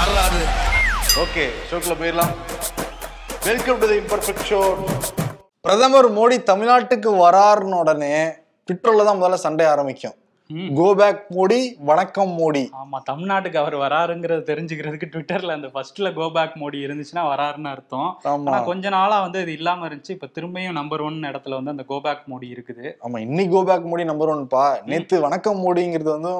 வரலாறு ஓகே ஷோக்குள்ள போயிடலாம். Welcome to the imperfect show பிரதமர் மோடி தமிழ்நாட்டுக்கு வராருன்னு உடனே ட்விட்டர்ல தான் முதல்ல சண்டை ஆரம்பிக்கும். கோ பேக் மோடி வணக்கம் மோடி. ஆமா தமிழ்நாட்டுக்கு அவர் வராருங்கிறத தெரிஞ்சுக்கிறதுக்கு ட்விட்டர்ல அந்த ஃபர்ஸ்ட்ல கோ பேக் மோடி இருந்துச்சுன்னா வராருன்னு அர்த்தம். ஆனா கொஞ்ச நாளா வந்து இது இல்லாம இருந்துச்சு. இப்ப திரும்பியும் நம்பர் ஒன் இடத்துல வந்து அந்த கோ பேக் மோடி இருக்குது. ஆமா இன்னைக்கு கோ பேக் மோடி நம்பர் ஒன்ப்பா நேத்து வணக்கம் மோடிங்கிறது வந்து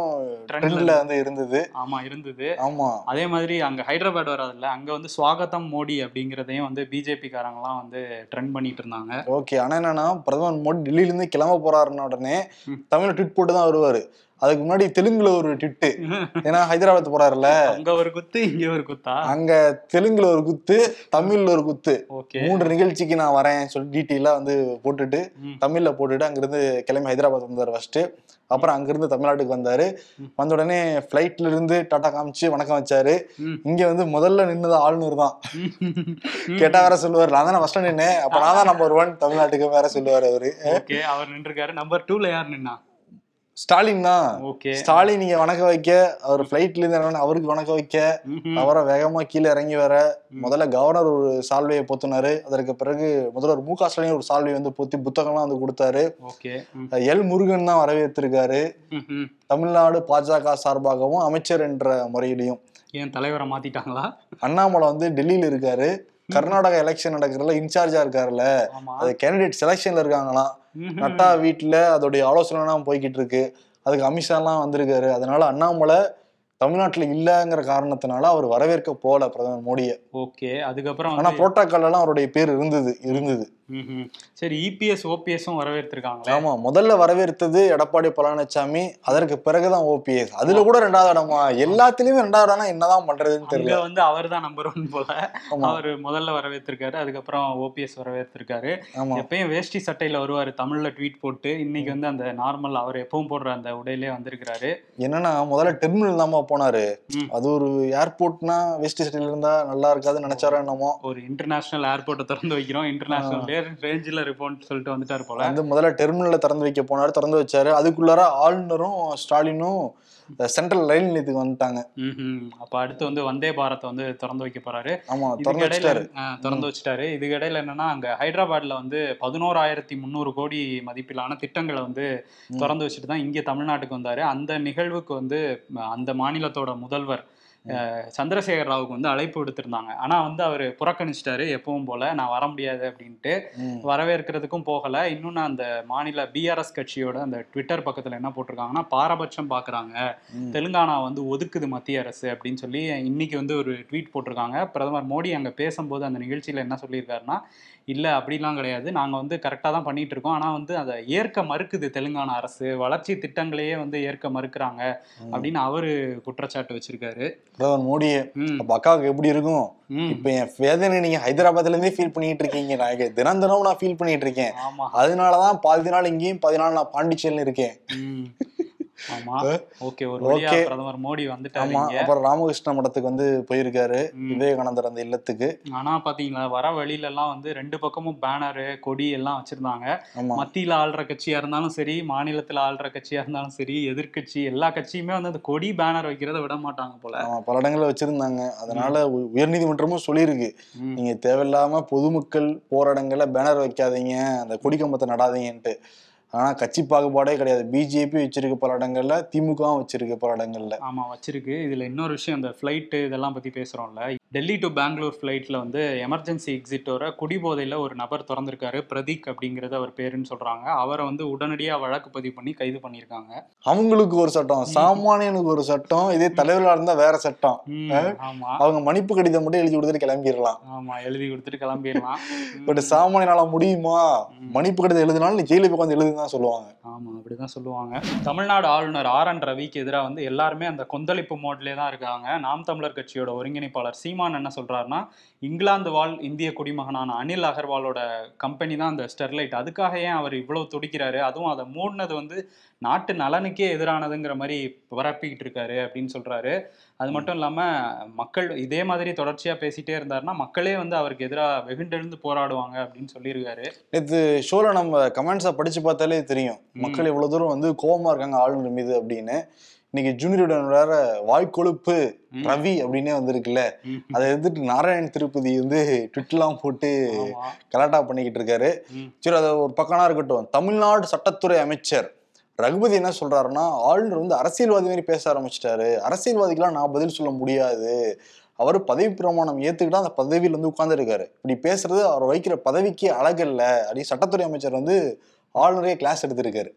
ட்ரெண்ட்ல வந்து இருந்தது. ஆமா இருந்தது. ஆமா. அதே மாதிரி அங்க ஹைதராபாத் வராதுல்ல அங்க வந்து ஸ்வாகத்தம் மோடி அப்படிங்கிறதையும் வந்து பிஜேபி காரங்கலாம் வந்து ட்ரெண்ட் பண்ணிட்டு இருந்தாங்க. ஓகே ஆனா என்னன்னா பிரதமர் மோடி டெல்லியில இருந்து கிளம்ப போறாருன்ன உடனே ம். தமிழ்ல ட்விட் போட்டு தான் வருவாரு. அதுக்கு முன்னாடி தெலுங்குல ஒரு ட்விட்டு ஏன்னா ஹைதராபாத் போறாருல அங்க ஒரு குத்து இங்க ஒரு குத்தா? அங்க தெலுங்குல ஒரு குத்து தமிழ்ல ஒரு குத்து. மூன்று நிகழ்ச்சிக்கு நான் வரேன் சொல்லி டீட்டெயிலா வந்து போட்டுட்டு. தமிழ்ல போட்டுட்டு அங்கிருந்து கிளம்பி ஹைதராபாத் வந்தார் ஃபர்ஸ்ட் அப்புறம் அங்கிருந்து தமிழ்நாட்டுக்கு வந்தாரு. வந்த உடனே ஃபிளைட்ல இருந்து டாடா காமிச்சு வணக்கம் வச்சாரு. இங்க வந்து முதல்ல நின்னது ஆளுநர் தான். கேட்டா வேற சொல்லுவாரு. நான் தானே ஃபர்ஸ்ட் நின்னேன். அப்ப நான் தான் நம்பர் ஒன் தமிழ்நாட்டுக்கு வேற சொல்லுவாரு அவரு. அவர் நின்றுருக்காரு. நம்பர் டூல யார் நின்னா? ஸ்டாலின் தான். ஓகே. ஸ்டாலின் நீங்க வணக்கம் வைக்க அவர் ஃபிளைட்ல இருந்து அவருக்கு வணக்கம் வைக்க. அவரை வேகமா கீழே இறங்கி வர. முதல்ல கவர்னர் ஒரு சால்வையை பொத்துனாரு. அதற்கு பிறகு முதல்வர் மு க ஸ்டாலின் ஒரு சால்வை வந்து பொத்தி புத்தகம்லாம் வந்து கொடுத்தாரு. எல் முருகன் தான் வரவேற்றிருக்காரு. தமிழ்நாடு பாஜக சார்பாகவும் அமைச்சர் என்ற முறையிலையும். ஏன் தலைவரை மாத்திட்டாங்களா? அண்ணாமலை வந்து டெல்லியில இருக்காரு. கர்நாடகா எலெக்ஷன் நடக்கிறதுல இன்சார்ஜா இருக்காருல்ல. அது கேண்டிடேட் செலெக்ஷன்ல இருக்காங்களாம். நட்டா வீட்டுல அதோடைய ஆலோசனைலாம் போய்கிட்டு இருக்கு அதுக்கு அமித்ஷாலாம் வந்திருக்காரு. அதனால அண்ணாமலை தமிழ்நாட்டுல இல்லங்கிற காரணத்தினால அவர் வரவேற்க போல பிரதமர் மோடியை. ஓகே. அதுக்கப்புறம் ஆனா வந்து புரோட்டோக்கால் எல்லாம் அவருடைய பேர் இருந்தது இருந்தது. சரி இபிஎஸ் ஓபிஎஸும் வரவேற்றிருக்காங்களே ஆமா முதல்ல வரவேற்றது எடப்பாடி பழனிசாமி அதற்கு பிறகுதான் ஓபிஎஸ் அதுல கூட ரெண்டாவது இடமா எல்லாத்துலயுமே ரெண்டாவது இடம்னா என்னதான் பண்றதுன்னு தெரியல. வந்து அவர் தான் நம்பர் ஒன் போல. அவர் முதல்ல வரவேற்றிருக்காரு அதுக்கப்புறம் ஓபிஎஸ் வரவேற்றிருக்காரு எப்பயும் வேஷ்டி சட்டையில வருவாரு தமிழ்ல ட்வீட் போட்டு. இன்னைக்கு வந்து அந்த நார்மல் அவர் எப்பவும் போடுற அந்த உடையிலே வந்திருக்கிறாரு. என்னன்னா முதல்ல டெர்மினல் தான்மா போனாரு. அது ஒரு ஏர்போர்ட்னா வெஸ்ட் சிட்டில இருந்தா நல்லா இருக்காதுன்னு நினைச்சாரோ என்னமோ. ஒரு இன்டர்நேஷனல் ஏர்போர்ட்டை திறந்து வைக்கிறோம் இன்டர்நேஷனல் ரேஞ்சில் இருப்போம்னு சொல்லிட்டு வந்துட்டாரு போல. வந்து முதல்ல டெர்மினல்ல திறந்து வைக்க போனாரு திறந்து வச்சாரு. அதுக்குள்ளார ஆளுநரும் ஸ்டாலினும் சென்ட்ரல் ரயில் நிலையத்துக்கு வந்துட்டாங்க. அப்ப அடுத்து வந்து வந்தே பாரத்தை வந்து திறந்து வைக்க போறாரு. ஆமா திறந்து வச்சுட்டாரு. திறந்து வச்சுட்டாரு. இதுக்கு இடையில என்னன்னா அங்க ஹைதராபாத்ல வந்து பதினோராயிரத்தி முந்நூறு கோடி மதிப்பிலான திட்டங்களை வந்து திறந்து வச்சுட்டு தான் இங்க தமிழ்நாட்டுக்கு வந்தாரு. அந்த நிகழ்வுக்கு வந்து அந்த மாநிலத்தோட முதல்வர் சந்திரசேகர் ராவுக்கு வந்து அழைப்பு விடுத்திருந்தாங்க. ஆனா வந்து அவர் புறக்கணிச்சிட்டாரு எப்பவும் போல நான் வர முடியாது அப்படின்ட்டு. வரவேற்கிறதுக்கும் போகல. இன்னொன்னு அந்த மாநில பிஆர்எஸ் கட்சியோட அந்த ட்விட்டர் பக்கத்துல என்ன போட்டிருக்காங்கன்னா பாரபட்சம் பாக்குறாங்க. தெலுங்கானா வந்து ஒதுக்குது மத்திய அரசு அப்படின்னு சொல்லி இன்னைக்கு வந்து ஒரு ட்வீட் போட்டிருக்காங்க. பிரதமர் மோடி அங்க பேசும்போது அந்த நிகழ்ச்சியில என்ன சொல்லியிருக்காருன்னா இல்ல அப்படிலாம் கிடையாது. நாங்க வந்து கரெக்டா தான் பண்ணிட்டு இருக்கோம். ஆனா வந்து அதை ஏற்க மறுக்குது தெலுங்கானா அரசு. வளர்ச்சி திட்டங்களையே வந்து ஏற்க மறுக்கிறாங்க. அப்படின்னு அவரு குற்றச்சாட்டு வச்சிருக்காரு. பிரதமர் மோடியே ம், அப்ப அக்காவுக்கு எப்படி இருக்கும்? இப்ப என் வேதனை நீங்க ஹைதராபாத்ல இருந்தே ஃபீல் பண்ணிட்டு இருக்கீங்க. நான் தினம் தினம் நான் ஃபீல் பண்ணிட்டு இருக்கேன். அதனாலதான் பாதி நாள் இங்கேயும் பாதி நாள் நான் பாண்டிச்சேரியில இருக்கேன். ஓகே. பிரதமர் மோடி இங்க. அப்புறம் ராமகிருஷ்ண மடத்துக்கு வந்து போயிருக்காரு. விவேகானந்தர் அந்த இல்லத்துக்கு. ஆனா பாத்தீங்களா வர வழியில எல்லாம் வந்து ரெண்டு பக்கமும் பேனரு கொடி எல்லாம் வச்சிருந்தாங்க. மத்தியில ஆள்ற கட்சியா இருந்தாலும் சரி மாநிலத்துல ஆள்ற கட்சியா இருந்தாலும் சரி எதிர்க்கட்சி எல்லா கட்சியுமே வந்து அந்த கொடி பேனர் வைக்கிறத விட மாட்டாங்க போல. பல இடங்கள்ல வச்சிருந்தாங்க. அதனால உயர்நீதிமன்றமும் சொல்லியிருக்கு. நீங்க தேவையில்லாம பொதுமக்கள் போற இடங்கள்ல பேனர் வைக்காதீங்க அந்த கொடி கம்பத்தை நடாதீங்கன்ட்டு. ஆனா கட்சி பாகுபாடே கிடையாது. பிஜேபி வச்சிருக்க பல இடங்கள்ல திமுகவும் வச்சிருக்கு பல இடங்கள்ல. ஆமா வச்சிருக்கு. இதுல இன்னொரு விஷயம் இந்த ஃபிளைட் இதெல்லாம் பத்தி பேசுறோம்ல. டெல்லி டு பெங்களூர் ஃபிளைட்ல வந்து எமர்ஜென்சி எக்ஸிட்டோர குடிபோதையில ஒரு நபர் திறந்திருக்காரு பிரதீக் அப்படிங்கறது அவர் பேருன்னு சொல்றாங்க. அவரை வந்து உடனடியா வழக்கு பதிவு பண்ணி கைது பண்ணியிருக்காங்க. அவங்களுக்கு ஒரு சட்டம். சாமானியனுக்கு ஒரு சட்டம். இதே தலைவர்களா இருந்தா வேற சட்டம். அவங்க மன்னிப்பு கடிதம் மட்டும் எழுதி கொடுத்துட்டு கிளம்பிடலாம் ஆமா எழுதி கொடுத்துட்டு கிளம்பிடலாம் பட் சாமானியனால முடியுமா? மன்னிப்பு கடிதம் எழுதினாலும் நீ ஜெயிலுக்கு உட்காந்து தான் சொல்லுவாங்க. ஆமா அப்படிதான் சொல்லுவாங்க. தமிழ்நாடு ஆளுநர் ஆர் என் ரவிக்கு எதிராக வந்து எல்லாருமே அந்த கொந்தளிப்பு மோட்லேயே தான் இருக்காங்க. நாம் தமிழர் கட்சியோட ஒருங்கிணைப்பாளர் சீமான் என்ன சொல்றாருன்னா இங்கிலாந்து வாழ் இந்திய குடிமகனான அனில் அகர்வாலோட கம்பெனி தான் அந்த ஸ்டெர்லைட். அதுக்காக ஏன் அவர் இவ்வளவு துடிக்கிறாரு? அதுவும் அதை மூடினது வந்து நாட்டு நலனுக்கே எதிரானதுங்கிற மாதிரி பரப்பிக்கிட்டு இருக்காரு அப்படின்னு சொல்றாரு. அது மட்டும் இல்லாம மக்கள் இதே மாதிரி தொடர்ச்சியா பேசிட்டே இருந்தாருன்னா மக்களே வந்து அவருக்கு எதிராக வெகுண்டெழுந்து போராடுவாங்க அப்படின்னு சொல்லியிருக்காரு நேற்று ஷோல நம்ம கமெண்ட்ஸை படிச்சு பார்த்தாலே தெரியும் மக்கள் இவ்வளவு தூரம் வந்து கோவமா இருக்காங்க ஆளுநர் மீது அப்படின்னு இன்னைக்கு ஜூனியருடன் வேற வாய்க்கொழுப்பு. ரவி அப்படின்னே வந்திருக்குல்ல. அதை எதிர்த்து நாராயண் திருப்பதி வந்து ட்விட்லாம் போட்டு. கலாட்டா பண்ணிக்கிட்டு இருக்காரு. சரி அது ஒரு பக்கம்னா இருக்கட்டும் தமிழ்நாடு சட்டத்துறை அமைச்சர் ரகுபதி என்ன சொல்றாருன்னா ஆளுநர் வந்து அரசியல்வாதி மாதிரி பேச ஆரம்பிச்சிட்டாரு. அரசியல்வாதிக்கெல்லாம் நான் பதில் சொல்ல முடியாது. அவர் பதவி பிரமாணம் ஏத்துக்கிட்டா அந்த பதவியில் வந்து உட்கார்ந்துருக்காரு. இப்படி பேசுறது அவர் வைக்கிற பதவிக்கு அழகல்ல அப்படின்னு சட்டத்துறை அமைச்சர் வந்து ஆளுநரே கிளாஸ் எடுத்திருக்காரு.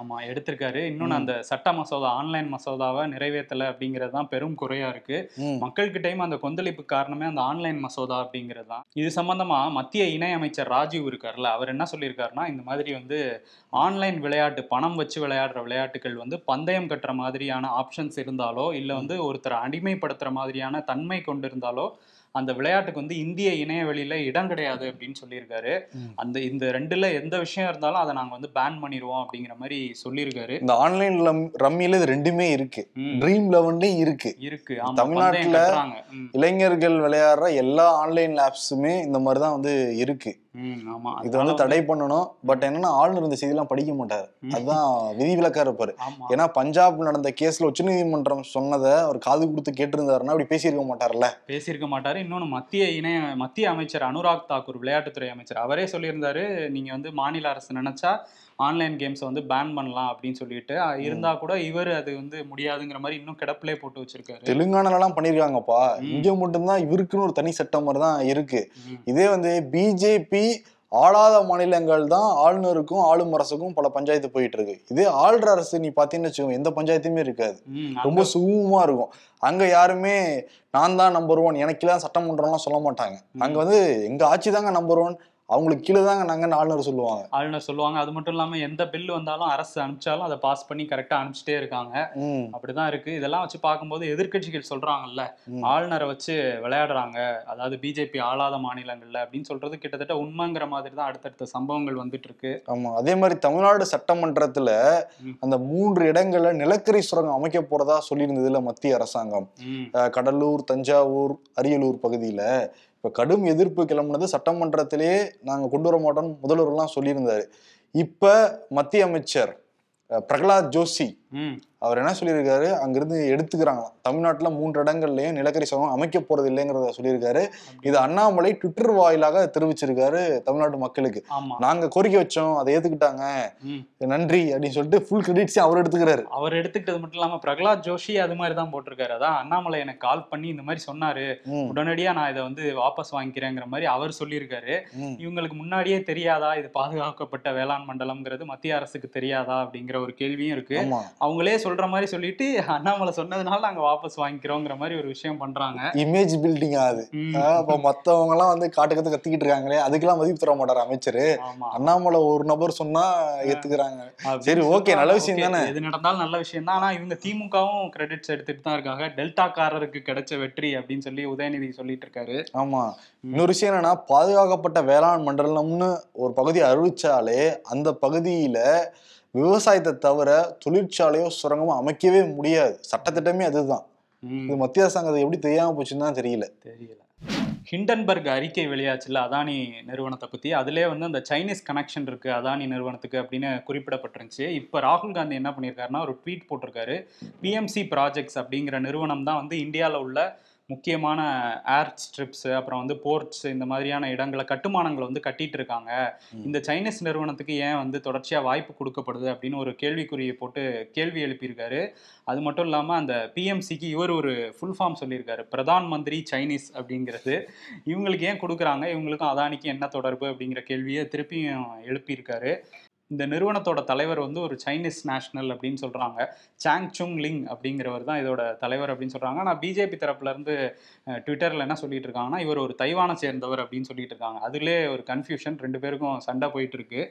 ஆமா எடுத்திருக்காரு. இன்னொன்னு அந்த சட்ட மசோதா ஆன்லைன் மசோதாவை நிறைவேற்றல அப்படிங்கிறது தான் பெரும் குறையா இருக்கு. ம். மக்கள்கிட்டயும் அந்த கொந்தளிப்பு காரணமே அந்த ஆன்லைன் மசோதா அப்படிங்கிறது தான். இது சம்பந்தமா மத்திய இணை அமைச்சர் ராஜீவ் இருக்கார்ல அவர் என்ன சொல்லியிருக்காருன்னா இந்த மாதிரி வந்து ஆன்லைன் விளையாட்டு பணம் வச்சு விளையாடுற விளையாட்டுகள் வந்து பந்தயம் கட்டுற மாதிரியான ஆப்ஷன்ஸ் இருந்தாலோ இல்ல வந்து ஒருத்தரை அடிமைப்படுத்துற மாதிரியான தன்மை கொண்டிருந்தாலோ அந்த விளையாட்டுக்கு வந்து இந்திய இணையவெளியில இடம் கிடையாது அப்படின்னு சொல்லியிருக்காரு. அந்த இந்த ரெண்டுல எந்த விஷயம் இருந்தாலும் அதை நாங்க வந்து பேன் பண்ணிடுவோம் அப்படிங்கிற மாதிரி சொல்லியிருக்காரு. இந்த ஆன்லைன் ரம்மியில இது ரெண்டுமே இருக்கு. ட்ரீம் லெவன்லயும் இருக்கு. இருக்கு. தமிழ்நாட்டுல இளைஞர்கள் விளையாடுற எல்லா ஆன்லைன் ஆப்ஸுமே இந்த மாதிரி தான் வந்து இருக்கு. இது வந்து தடை பண்ணணும். பட் என்னன்னா ஆளுநர் இந்த செய்தியெல்லாம் படிக்க மாட்டாரு. அதுதான் விதிவிலக்கா இருப்பாரு. ஏன்னா பஞ்சாப் நடந்த கேஸ்ல உச்சநீதிமன்றம் சொன்னதை அவர் காது கொடுத்து கேட்டிருந்தாருன்னா அப்படி பேசியிருக்க மாட்டார்ல பேசியிருக்க மாட்டாரு. இன்னொன்னு மத்திய இணைய மத்திய அமைச்சர் அனுராக் தாக்கூர் விளையாட்டுத்துறை அமைச்சர் அவரே சொல்லியிருந்தாரு நீங்க வந்து மாநில அரசு நினைச்சா ஆன்லைன் கேம்ஸை வந்து பேன் பண்ணலாம் அப்படின்னு சொல்லிட்டு இருந்தா கூட இவர் அது வந்து முடியாதுங்கிற மாதிரி இன்னும் கிடப்பிலே போட்டு வச்சிருக்காரு. தெலுங்கானால எல்லாம் பண்ணிருக்காங்கப்பா. இங்க மட்டும்தான் இவருக்குன்னு ஒரு தனி சட்டம் மாதிரி தான் இருக்கு. இதே வந்து பிஜேபி ஆளாத மாநிலங்கள் தான் ஆளுநருக்கும் ஆளும் அரசுக்கும் பல பஞ்சாயத்து போயிட்டு இருக்கு இதே ஆளுற அரசு நீ பாத்தீங்கன்னு வச்சுக்கோ எந்த பஞ்சாயத்துமே இருக்காது. ரொம்ப சுகமா இருக்கும். அங்க யாருமே நான் தான் நம்பர் ஒன் எனக்கு தான் சட்டமன்றம்லாம் சொல்ல மாட்டாங்க. அங்க வந்து எங்க ஆட்சி தாங்க நம்பர் ஒன் அவங்களுக்கு கீழே தாங்க நாங்கன்னு ஆளுநர் சொல்லுவாங்க. ஆளுநர் சொல்லுவாங்க. அது மட்டும் இல்லாம எந்த பில் வந்தாலும் அரசு அனுப்பிச்சாலும் அதை பாஸ் பண்ணி கரெக்டா அனுப்பிச்சிட்டே இருக்காங்க. அப்படிதான் இருக்கு. இதெல்லாம் வச்சு பார்க்கும்போது எதிர்க்கட்சிகள் சொல்றாங்கல்ல. ஆளுநரை வச்சு விளையாடுறாங்க. அதாவது பிஜேபி ஆளாத மாநிலங்கள்ல அப்படின்னு சொல்றது கிட்டத்தட்ட உண்மைங்கிற மாதிரி தான் அடுத்தடுத்த சம்பவங்கள் வந்துட்டு இருக்கு. ஆமா. அதே மாதிரி தமிழ்நாடு சட்டமன்றத்துல. அந்த மூன்று இடங்கள்ல நிலக்கரி சுரங்கம் அமைக்க போறதா சொல்லியிருந்ததுல மத்திய அரசாங்கம். கடலூர் தஞ்சாவூர் அரியலூர் பகுதியில. இப்போ கடும் எதிர்ப்பு கிளம்புனது சட்டமன்றத்திலேயே நாங்கள் கொண்டு வர மாட்டோம்னு முதல்வர்லாம் சொல்லியிருந்தாரு. இப்போ மத்திய அமைச்சர் பிரகலாத் ஜோஷி அவர் என்ன சொல்லியிருக்காரு? அங்கிருந்து எடுத்துக்கிறாங்களாம். தமிழ்நாட்டுல மூன்று இடங்கள்லயும் நிலக்கரி சுரங்கம் அமைக்க போறது இல்லைங்கிறத சொல்லியிருக்காரு. இது அண்ணாமலை ட்விட்டர் வாயிலாக தெரிவிச்சிருக்காரு தமிழ்நாட்டு மக்களுக்கு. நாங்க கோரிக்கை வச்சோம் அதை ஏத்துக்கிட்டாங்க. நன்றி அப்படின்னு சொல்லிட்டு ஃபுல் கிரெடிட்ஸையும் அவர் எடுத்துக்கிறாரு. அவர் எடுத்துக்கிட்டது மட்டும் இல்லாம பிரகலாத் ஜோஷி அது மாதிரி தான் போட்டிருக்காரு. அதான் அண்ணாமலை எனக்கு கால் பண்ணி இந்த மாதிரி சொன்னாரு. உடனடியா நான் இதை வந்து வாபஸ் வாங்கிக்கிறேங்கிற மாதிரி அவர் சொல்லியிருக்காரு. இவங்களுக்கு முன்னாடியே தெரியாதா இது பாதுகாக்கப்பட்ட வேளாண் மண்டலம்ங்கிறது மத்திய அரசுக்கு தெரியாதா அப்படிங்கிற ஒரு கேள்வியும் இருக்கு. அவங்களே சொல்ற மாதிரி சொல்லிட்டு அண்ணாமலை சொன்னதுனால நாங்க வாபஸ் வாங்கிக்கிறோங்கிற மாதிரி ஒரு விஷயம் பண்றாங்க. இமேஜ் பில்டிங் ஆகுது அப்ப மத்தவங்க எல்லாம் வந்து காட்டு கத்து கத்திக்கிட்டு இருக்காங்களே அதுக்கெல்லாம் மதிப்பு தர மாட்டாரு அமைச்சரு? அண்ணாமலை ஒரு நபர் சொன்னா ஏத்துக்கிறாங்க. சரி, சொல்றாங்க. நல்ல விஷயம் தானே? எது நடந்தாலும் நல்ல விஷயம் தான். ஆனா இவங்க திமுகவும் கிரெடிட்ஸ் எடுத்துட்டு தான் இருக்காங்க. டெல்டாக்காரருக்கு கிடைச்ச வெற்றி அப்படின்னு சொல்லி உதயநிதி சொல்லிட்டு இருக்காரு. ஆமா. இன்னொரு விஷயம் என்னன்னா பாதுகாக்கப்பட்ட வேளாண் மண்டலம்னு ஒரு பகுதி அறிவிச்சாலே அந்த பகுதியில விவசாயத்தை தவிர தொழிற்சாலையோ சுரங்கமோ அமைக்கவே முடியாது. சட்டத்திட்டமே அதுதான். இது மத்திய அரசாங்கம் எப்படி தெரியாம போச்சுன்னு தான் தெரியல. தெரியல. ஹிண்டன்பர்க் அறிக்கை வெளியாச்சுல அதானி நிறுவனத்தை பத்தி? அதுலயே வந்து அந்த சைனீஸ் கனெக்ஷன் இருக்கு அதானி நிறுவனத்துக்கு அப்படின்னு குறிப்பிடப்பட்டிருந்துச்சு. இப்போ ராகுல் காந்தி என்ன பண்ணியிருக்காருன்னா ஒரு ட்வீட் போட்டிருக்காரு. பிஎம்சி ப்ராஜெக்ட்ஸ் அப்படிங்கிற நிறுவனம் தான் வந்து இந்தியாவில் உள்ள முக்கியமான ஏர் ஸ்ட்ரிப்ஸ் அப்புறம் வந்து போர்ட்ஸ் இந்த மாதிரியான இடங்களை கட்டுமானங்களை வந்து கட்டிட்டு இருக்காங்க. இந்த சைனீஸ் நிறுவனத்துக்கு ஏன் வந்து தொடர்ச்சியாக வாய்ப்பு கொடுக்கப்படுது அப்படின்னு ஒரு கேள்விக்குறியை போட்டு கேள்வி எழுப்பியிருக்காரு. அது மட்டும் இல்லாமல் அந்த பிஎம்சிக்கு இவர் ஒரு ஃபுல் ஃபார்ம் சொல்லியிருக்காரு. பிரதான் மந்திரி சைனீஸ் அப்படிங்கிறது. இவங்களுக்கு ஏன் கொடுக்குறாங்க? இவங்களுக்கும் அதானிக்கு என்ன தொடர்பு அப்படிங்கிற கேள்வியை திருப்பியும் எழுப்பியிருக்காரு. இந்த நிறுவனத்தோட தலைவர் வந்து ஒரு சைனீஸ் நேஷனல் அப்படின்னு சொல்றாங்க. சாங் சுங் லிங் அப்படிங்கிறவர் தான் இதோட தலைவர் அப்படின்னு சொல்றாங்க. ஆனால் பிஜேபி தரப்புல இருந்து அஹ், ட்விட்டர்ல என்ன சொல்லிட்டு இருக்காங்கன்னா இவர் ஒரு தைவானை சேர்ந்தவர் அப்படின்னு சொல்லிட்டு இருக்காங்க. அதுலேயே ஒரு கன்ஃபியூஷன் ரெண்டு பேருக்கும் சண்டை போயிட்டு இருக்கு.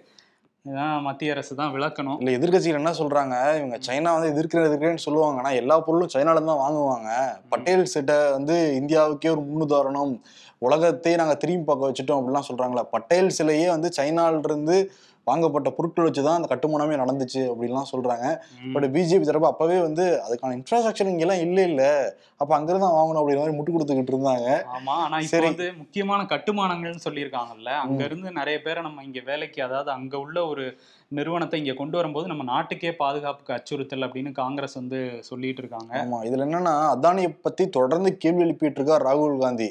இதான் மத்திய அரசு தான் விளக்கணும். இல்ல எதிர்க்கட்சிகள் என்ன சொல்றாங்க? இவங்க சைனா வந்து எதிர்க்கிற எதிர்க்கிறேன்னு சொல்லுவாங்க. ஆனா எல்லா பொருளும் சைனால தான் வாங்குவாங்க. பட்டேல் செட்டை வந்து இந்தியாவுக்கே ஒரு முன்னுதாரணம். உலகத்தையே நாங்க திரும்பி பார்க்க வச்சுட்டோம் அப்படிலாம் சொல்றாங்களா பட்டேல் சிலையே வந்து சைனால இருந்து வாங்கப்பட்ட பொருட்கள் வச்சு தான் அந்த கட்டுமானமே நடந்துச்சு அப்படின்லாம் சொல்றாங்க. பட் பிஜேபி தரப்பு அப்பவே வந்து அதுக்கான இன்ஃப்ராஸ்ட்ரக்சர் இங்கெல்லாம் இல்லை இல்ல அப்ப அங்கிருந்து தான் வாங்கணும் அப்படிங்கிற மாதிரி முட்டு கொடுத்துக்கிட்டு இருந்தாங்க ஆமா ஆனா இப்போ. வந்து முக்கியமான கட்டுமானங்கள்னு சொல்லியிருக்காங்கல்ல அங்க இருந்து நிறைய பேரை நம்ம இங்க வேலைக்கு அதாவது அங்க உள்ள ஒரு நிறுவனத்தை இங்க கொண்டு வரும்போது நம்ம நாட்டுக்கே பாதுகாப்புக்கு அச்சுறுத்தல் அப்படின்னு காங்கிரஸ் வந்து சொல்லிட்டு இருக்காங்க. ஆமா இதுல என்னன்னா அதானியை பத்தி தொடர்ந்து கேள்வி எழுப்பிட்டு இருக்கார் ராகுல் காந்தி.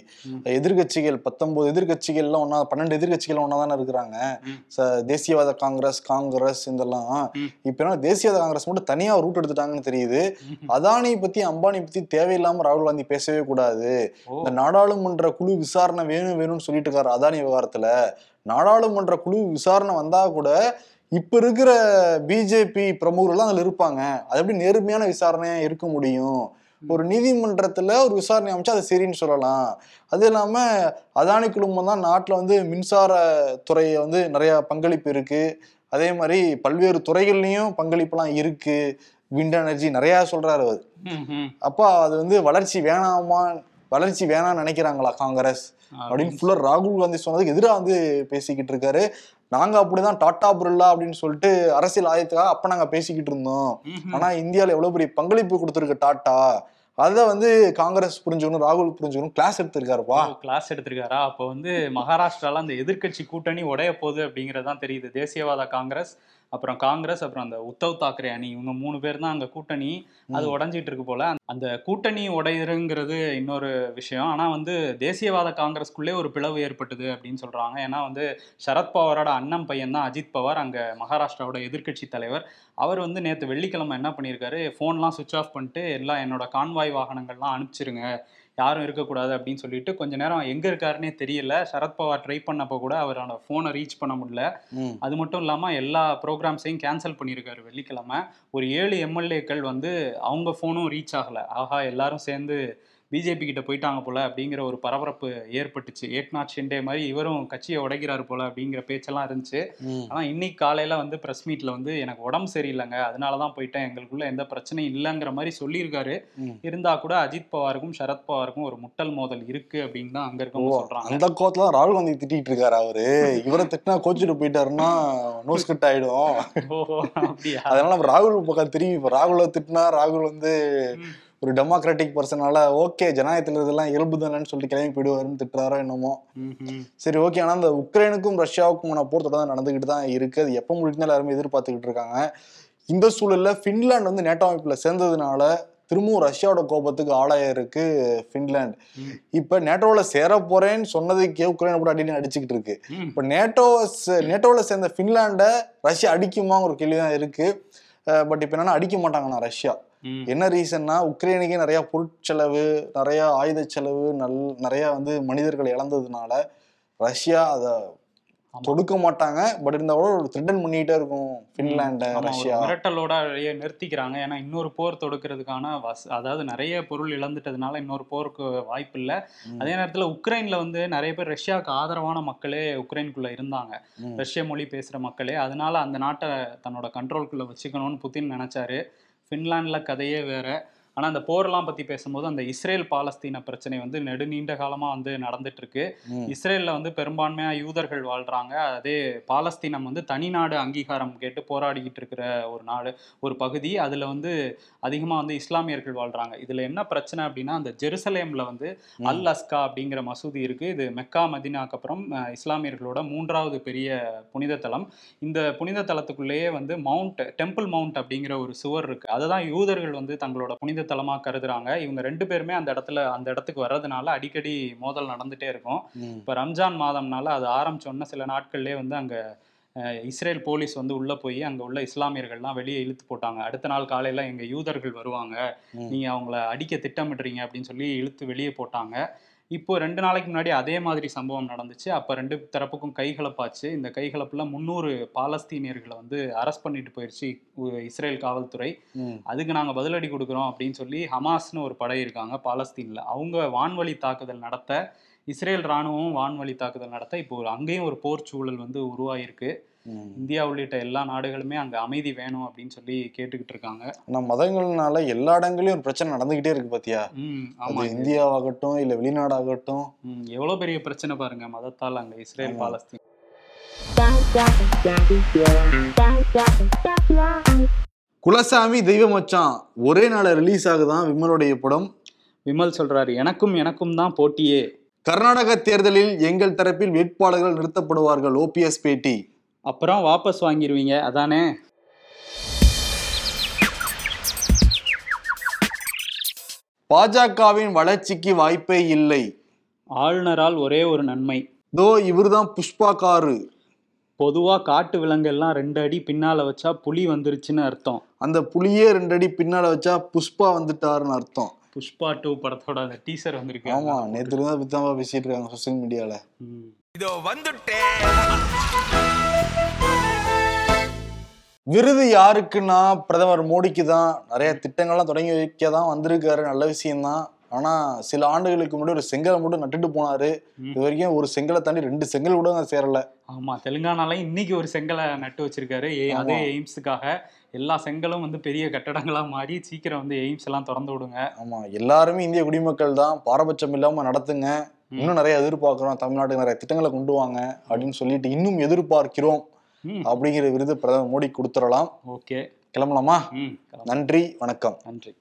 எதிர்கட்சிகள் பத்தொன்பது எதிர்கட்சிகள்லாம் ஒன்னா பன்னெண்டு எதிர்கட்சிகள் ஒன்னா தானே இருக்கிறாங்க தேசியவாத காங்கிரஸ் காங்கிரஸ் இதெல்லாம். இப்ப என்ன தேசியவாத காங்கிரஸ் மட்டும் தனியா ரூட் எடுத்துட்டாங்கன்னு தெரியுது. அதானி பத்தி அம்பானி பத்தி தேவையில்லாம ராகுல் காந்தி பேசவே கூடாது. இந்த நாடாளுமன்ற குழு விசாரணை வேணும் வேணும்னு சொல்லிட்டு இருக்காரு அதானி விவகாரத்துல. நாடாளுமன்ற குழு விசாரணை வந்தா கூட இப்ப இருக்கிற பிஜேபி பிரமுகர்கள் அதுல இருப்பாங்க. அது எப்படி நேர்மையான விசாரணையா இருக்க முடியும்? ஒரு நீதிமன்றத்துல ஒரு விசாரணை அமைச்சா அது சரின்னு சொல்லலாம். அது இல்லாம அதானி குழுமம் தான் நாட்டுல வந்து மின்சார துறையை வந்து நிறைய பங்களிப்பு இருக்கு. அதே மாதிரி பல்வேறு துறைகள்லயும் பங்களிப்புலாம் இருக்கு. விண்ட் எனர்ஜி நிறைய சொல்றாரு ம். அப்பா அது வந்து வளர்ச்சி வேணாமா? வளர்ச்சி வேணாம்னு நினைக்கிறாங்களா காங்கிரஸ்? அப்படின்னு ஃபுல்லா ராகுல் காந்தி சொன்னதுக்கு எதிராக வந்து பேசிக்கிட்டு இருக்காரு. நாங்க அப்படிதான் டாடா பிர்லா அப்படின்னு சொல்லிட்டு அரசியல் ஆயத்துக்காக அப்ப நாங்க பேசிக்கிட்டு இருந்தோம். ம்ஹும். ஆனா இந்தியால எவ்வளவு பெரிய பங்களிப்பு கொடுத்துருக்கு டாட்டா? அதை வந்து காங்கிரஸ் புரிஞ்சுக்கணும் ராகுல் புரிஞ்சுக்கணும் கிளாஸ் எடுத்திருக்காருப்பா. கிளாஸ் எடுத்திருக்காரா? அப்போ வந்து மகாராஷ்டிரால அந்த எதிர்க்கட்சி கூட்டணி உடைய போகுது அப்படிங்கறதுதான் தெரியுது. தேசியவாத காங்கிரஸ் அப்புறம் காங்கிரஸ் அப்புறம் அந்த உத்தவ் தாக்கரே அணி இவங்க மூணு பேர் தான் அங்க கூட்டணி. அது உடைஞ்சிட்டு இருக்கு போல. அந்த கூட்டணி உடையுதுங்கிறது இன்னொரு விஷயம். ஆனா வந்து தேசியவாத காங்கிரஸ்க்குள்ளே ஒரு பிளவு ஏற்பட்டது அப்படின்னு சொல்றாங்க. ஏன்னா வந்து சரத்பவாரோட அண்ணன் பையன் தான் அஜித் பவார். அங்க மகாராஷ்டிராவோட எதிர்க்கட்சி தலைவர். அவர் வந்து நேற்று வெள்ளிக்கிழமை என்ன பண்ணியிருக்காரு? ஃபோன்லாம் சுவிச் ஆஃப் பண்ணிட்டு எல்லாம் என்னோட கான்வாய் வாகனங்கள்லாம் அனுப்பிச்சிருங்க. யாரும் இருக்கக்கூடாது அப்படின்னு சொல்லிட்டு கொஞ்ச நேரம் எங்க இருக்காருன்னே தெரியல. சரத்பவார் ட்ரை பண்ணப்போ கூட அவரோட ஃபோனை ரீச் பண்ண முடியல. அது மட்டும் இல்லாம எல்லா ப்ரோக்ராம்ஸையும் கேன்சல் பண்ணியிருக்காரு வெள்ளிக்கிழமை. ஒரு ஏழு எம்எல்ஏக்கள் வந்து அவங்க ஃபோனும் ரீச் ஆகல. ஆஹா எல்லாரும் சேர்ந்து பிஜேபி கிட்ட போயிட்டாங்க போல அப்படிங்கிற ஒரு பரபரப்பு ஏற்பட்டுச்சு. ஏக்நாத் ஷிண்டே மாதிரி இவரும் கட்சியை உடைக்கிறாரு போல அப்படிங்கிற பேச்செல்லாம் இருந்துச்சு. ஆனா இன்னைக்கு காலையில வந்து பிரஸ் மீட்ல வந்து எனக்கு உடம்பு சரியில்லைங்க. அதனாலதான் போயிட்டேன். எங்களுக்குள்ள எந்த பிரச்சனையும் இல்லைங்கிற மாதிரி சொல்லியிருக்காரு. இருந்தா கூட அஜித் பவாருக்கும் சரத் பவாருக்கும் ஒரு முட்டல் மோதல் இருக்கு அப்படின்னு தான் அங்க இருக்கவங்க சொல்றாங்க. அந்த கோத்துல ராகுல் காந்தி திட்டிட்டு இருக்காரு அவரு. இவரை திட்டினா கோச்சிட்டு போயிட்டாருன்னா நோஸ் கட் ஆயிடும். அதனால ராகுல் பக்கம் திரும்பி ராகுல திட்டினா ராகுல் வந்து. ஒரு டெமோக்ராட்டிக் பர்சனால ஓகே ஜனநாயகத்துல இதெல்லாம் இயல்பு தானேன்னு சொல்லிட்டு கிளம்பி போயிடுவாருன்னு திட்டுறாரோ என்னமோ. சரி ஓகே ஆனா இந்த உக்ரைனுக்கும் ரஷ்யாவுக்குமான போர் தொடர்ந்து நடந்துகிட்டு தான் இருக்கு அது எப்போ முடியுதுன்னு எல்லாருமே எதிர்பார்த்துக்கிட்டு இருக்காங்க இந்த சூழல்ல ஃபின்லாந்து வந்து நேட்டோ அமைப்புல சேர்ந்ததுனால திரும்பவும் ரஷ்யாவோட கோபத்துக்கு ஆளாயிருக்கு ஃபின்லாந்து ம். இப்ப நேட்டோல சேர போறேன்னு சொன்னதுக்கே உக்ரைனை போட்டு அடின்னு அடிச்சுக்கிட்டு இருக்கு. இப்ப நேட்டோ நேட்டோல சேர்ந்த ஃபின்லாண்டை ரஷ்யா அடிக்குமாங்கிற ஒரு கேள்வி தான் இருக்கு பட் இப்ப என்னன்னா அடிக்க மாட்டாங்கண்ணா ரஷ்யா. என்ன ரீசன்னா உக்ரைனுக்கே நிறைய பொருட்செலவு நிறைய ஆயுத செலவு நல் நிறைய வந்து மனிதர்கள் இழந்ததுனால ரஷ்யா அதை. தொடுக்க மாட்டாங்க. பட் இருந்தாலும் ஒரு த்ரெட்டன் பண்ணிட்டே இருக்கும். பின்லாண்ட ரஷ்யா. மிரட்டலோட நிறுத்திக்கிறாங்க. ஏன்னா இன்னொரு போர் தொடுக்கிறதுக்கான வஸ் அதாவது நிறைய பொருள் இழந்துட்டதுனால இன்னொரு போருக்கு வாய்ப்பு இல்லை. அதே நேரத்துல உக்ரைன்ல வந்து நிறைய பேர் ரஷ்யாவுக்கு ஆதரவான மக்களே உக்ரைனுக்குள்ள இருந்தாங்க. ரஷ்ய மொழி பேசுற மக்களே. அதனால அந்த நாட்டை தன்னோட கண்ட்ரோல்குள்ள வச்சுக்கணும்னு புதின் நினைச்சாரு. ஃபின்லாண்டில் கதையே வேறு. ஆனா அந்த போர்லாம் பத்தி பேசும்போது அந்த இஸ்ரேல் பாலஸ்தீன பிரச்சனை வந்து நெடுநீண்ட காலமா வந்து நடந்துட்டு இருக்கு. இஸ்ரேல்ல வந்து பெரும்பான்மையா யூதர்கள் வாழ்றாங்க. அதே பாலஸ்தீனம் வந்து தனிநாடு அங்கீகாரம் கேட்டு போராடிக்கிட்டு இருக்கிற ஒரு நாடு ஒரு பகுதி. அதுல வந்து அதிகமா வந்து இஸ்லாமியர்கள் வாழ்றாங்க. இதுல என்ன பிரச்சனை அப்படின்னா அந்த ஜெருசலேம்ல வந்து. அல் அஸ்கா அப்படிங்கிற மசூதி இருக்கு. இது மெக்கா மதினாக்கு அப்புறம் இஸ்லாமியர்களோட மூன்றாவது பெரிய புனித தலம் இந்த புனித தலத்துக்குள்ளேயே வந்து மவுண்ட் டெம்பிள் மவுண்ட் அப்படிங்கிற ஒரு சுவர் இருக்கு. அதுதான் யூதர்கள் வந்து தங்களோட புனித தலமா கருதுறாங்க. இவங்க ரெண்டு பேருமே அந்த இடத்துல அந்த இடத்துக்கு வர்றதுனால அடிக்கடி மோதல் நடந்துட்டே இருக்கும். இப்போ ரம்ஜான் மாதம்னால அது ஆரம்பிச்சோன்ன சில நாட்கள்லேயே வந்து அங்கே இஸ்ரேல் போலீஸ் வந்து உள்ளே போய் அங்கே உள்ள இஸ்லாமியர்கள்லாம் வெளியே இழுத்து போட்டாங்க. அடுத்த நாள் காலையில் எங்கள் யூதர்கள் வருவாங்க. நீங்கள் அவங்கள அடிக்க திட்டமிடுறீங்க அப்படின்னு சொல்லி இழுத்து வெளியே போட்டாங்க. இப்போ ரெண்டு நாளைக்கு முன்னாடி அதே மாதிரி சம்பவம் நடந்துச்சு அப்போ ரெண்டு தரப்புக்கும் கைகலப்பாச்சு இந்த கைகலப்புல முந்நூறு பாலஸ்தீனியர்களை வந்து அரெஸ்ட் பண்ணிட்டு போயிடுச்சு இஸ்ரேல் காவல்துறை. அதுக்கு நாங்கள் பதிலடி கொடுக்குறோம் அப்படின்னு சொல்லி ஹமாஸ்னு ஒரு படை இருக்காங்க பாலஸ்தீனில் அவங்க வான்வழி தாக்குதல் நடத்த இஸ்ரேல் ராணுவம் வான்வழி தாக்குதல் நடத்த இப்போ அங்கேயும் ஒரு போர் சூழல் வந்து உருவாயிருக்கு. இந்தியா உள்ளிட்ட எல்லா நாடுகளுமே அங்கே அமைதி வேணும் அப்படின்னு சொல்லி கேட்டுக்கிட்டு இருக்காங்க. ஆனா மதங்கள்னால எல்லா இடங்களையும் ஒரு பிரச்சனை நடந்துகிட்டே இருக்கு பாத்தியா? அது ஆமா இந்தியாவாகட்டும் இல்ல வெளிநாடாகட்டும். எவ்வளோ பெரிய பிரச்சனை பாருங்க மதத்தால் அங்கே இஸ்ரேல். பாலஸ்தீன். குலசாமி தெய்வ மச்சான் ஒரே நாள் ரிலீஸ் ஆகுதான் விமலுடைய படம். விமல் சொல்றாரு எனக்கும் எனக்கும் தான் போட்டியே. கர்நாடக தேர்தலில் எங்கள் தரப்பில் வேட்பாளர்கள் நிறுத்தப்படுவார்கள் ஓபிஎஸ் பேட்டி. அப்புறம் வாபஸ் வாங்கிடுவீங்க அதானே? பாஜகவின் வளர்ச்சிக்கு வாய்ப்பே இல்லை. ஆளுநரால் ஒரே ஒரு நன்மை. தோ இவர்தான் புஷ்பா காரு பொதுவா காட்டு விலங்கெல்லாம் ரெண்டு அடி பின்னால வச்சா புலி வந்துருச்சுன்னு அர்த்தம். அந்த புலியே ரெண்டு அடி பின்னால வச்சா புஷ்பா வந்துட்டாருன்னு அர்த்தம். புஷ்பா டூ படத்தோட அந்த டீசர் வந்திருக்கு. ஆமா நேத்து இருந்தா பித்தமா பேசிட்டு இருக்காங்க சோசியல் மீடியால ம். இதோ வந்துட்டேன் விருது யாருக்குன்னா பிரதமர் மோடிக்கு தான். நிறைய திட்டங்கள்லாம் தொடங்கி வைக்க தான் வந்திருக்காரு. நல்ல விஷயம்தான். ஆனா சில ஆண்டுகளுக்கு முன்னாடி ஒரு செங்கலை மட்டும் நட்டுட்டு போனாரு. இது வரைக்கும் ஒரு செங்கலை தாண்டி ரெண்டு செங்கல் கூட அங்க சேரல. ஆமா தெலுங்கானால இன்னைக்கு ஒரு செங்கலை நட்டு வச்சிருக்காரு. அதே எய்ம்ஸுக்காக எல்லா செங்கலும் வந்து பெரிய கட்டடங்களா மாறி சீக்கிரம் வந்து எய்ம்ஸ் எல்லாம் திறந்து விடுங்க. ஆமா எல்லாருமே இந்திய குடிமக்கள் தான். பாரபட்சம் இல்லாம நடத்துங்க. இன்னும் நிறைய எதிர்பார்க்கிறோம். தமிழ்நாட்டுக்கு நிறைய திட்டங்களை கொண்டு வாங்க அப்படின்னு சொல்லிட்டு இன்னும் எதிர்பார்க்கிறோம் அப்படிங்கிற விருது பிரதமர் மோடி கொடுத்துடலாம். ஓகே. கிளம்பலாமா. நன்றி வணக்கம். நன்றி.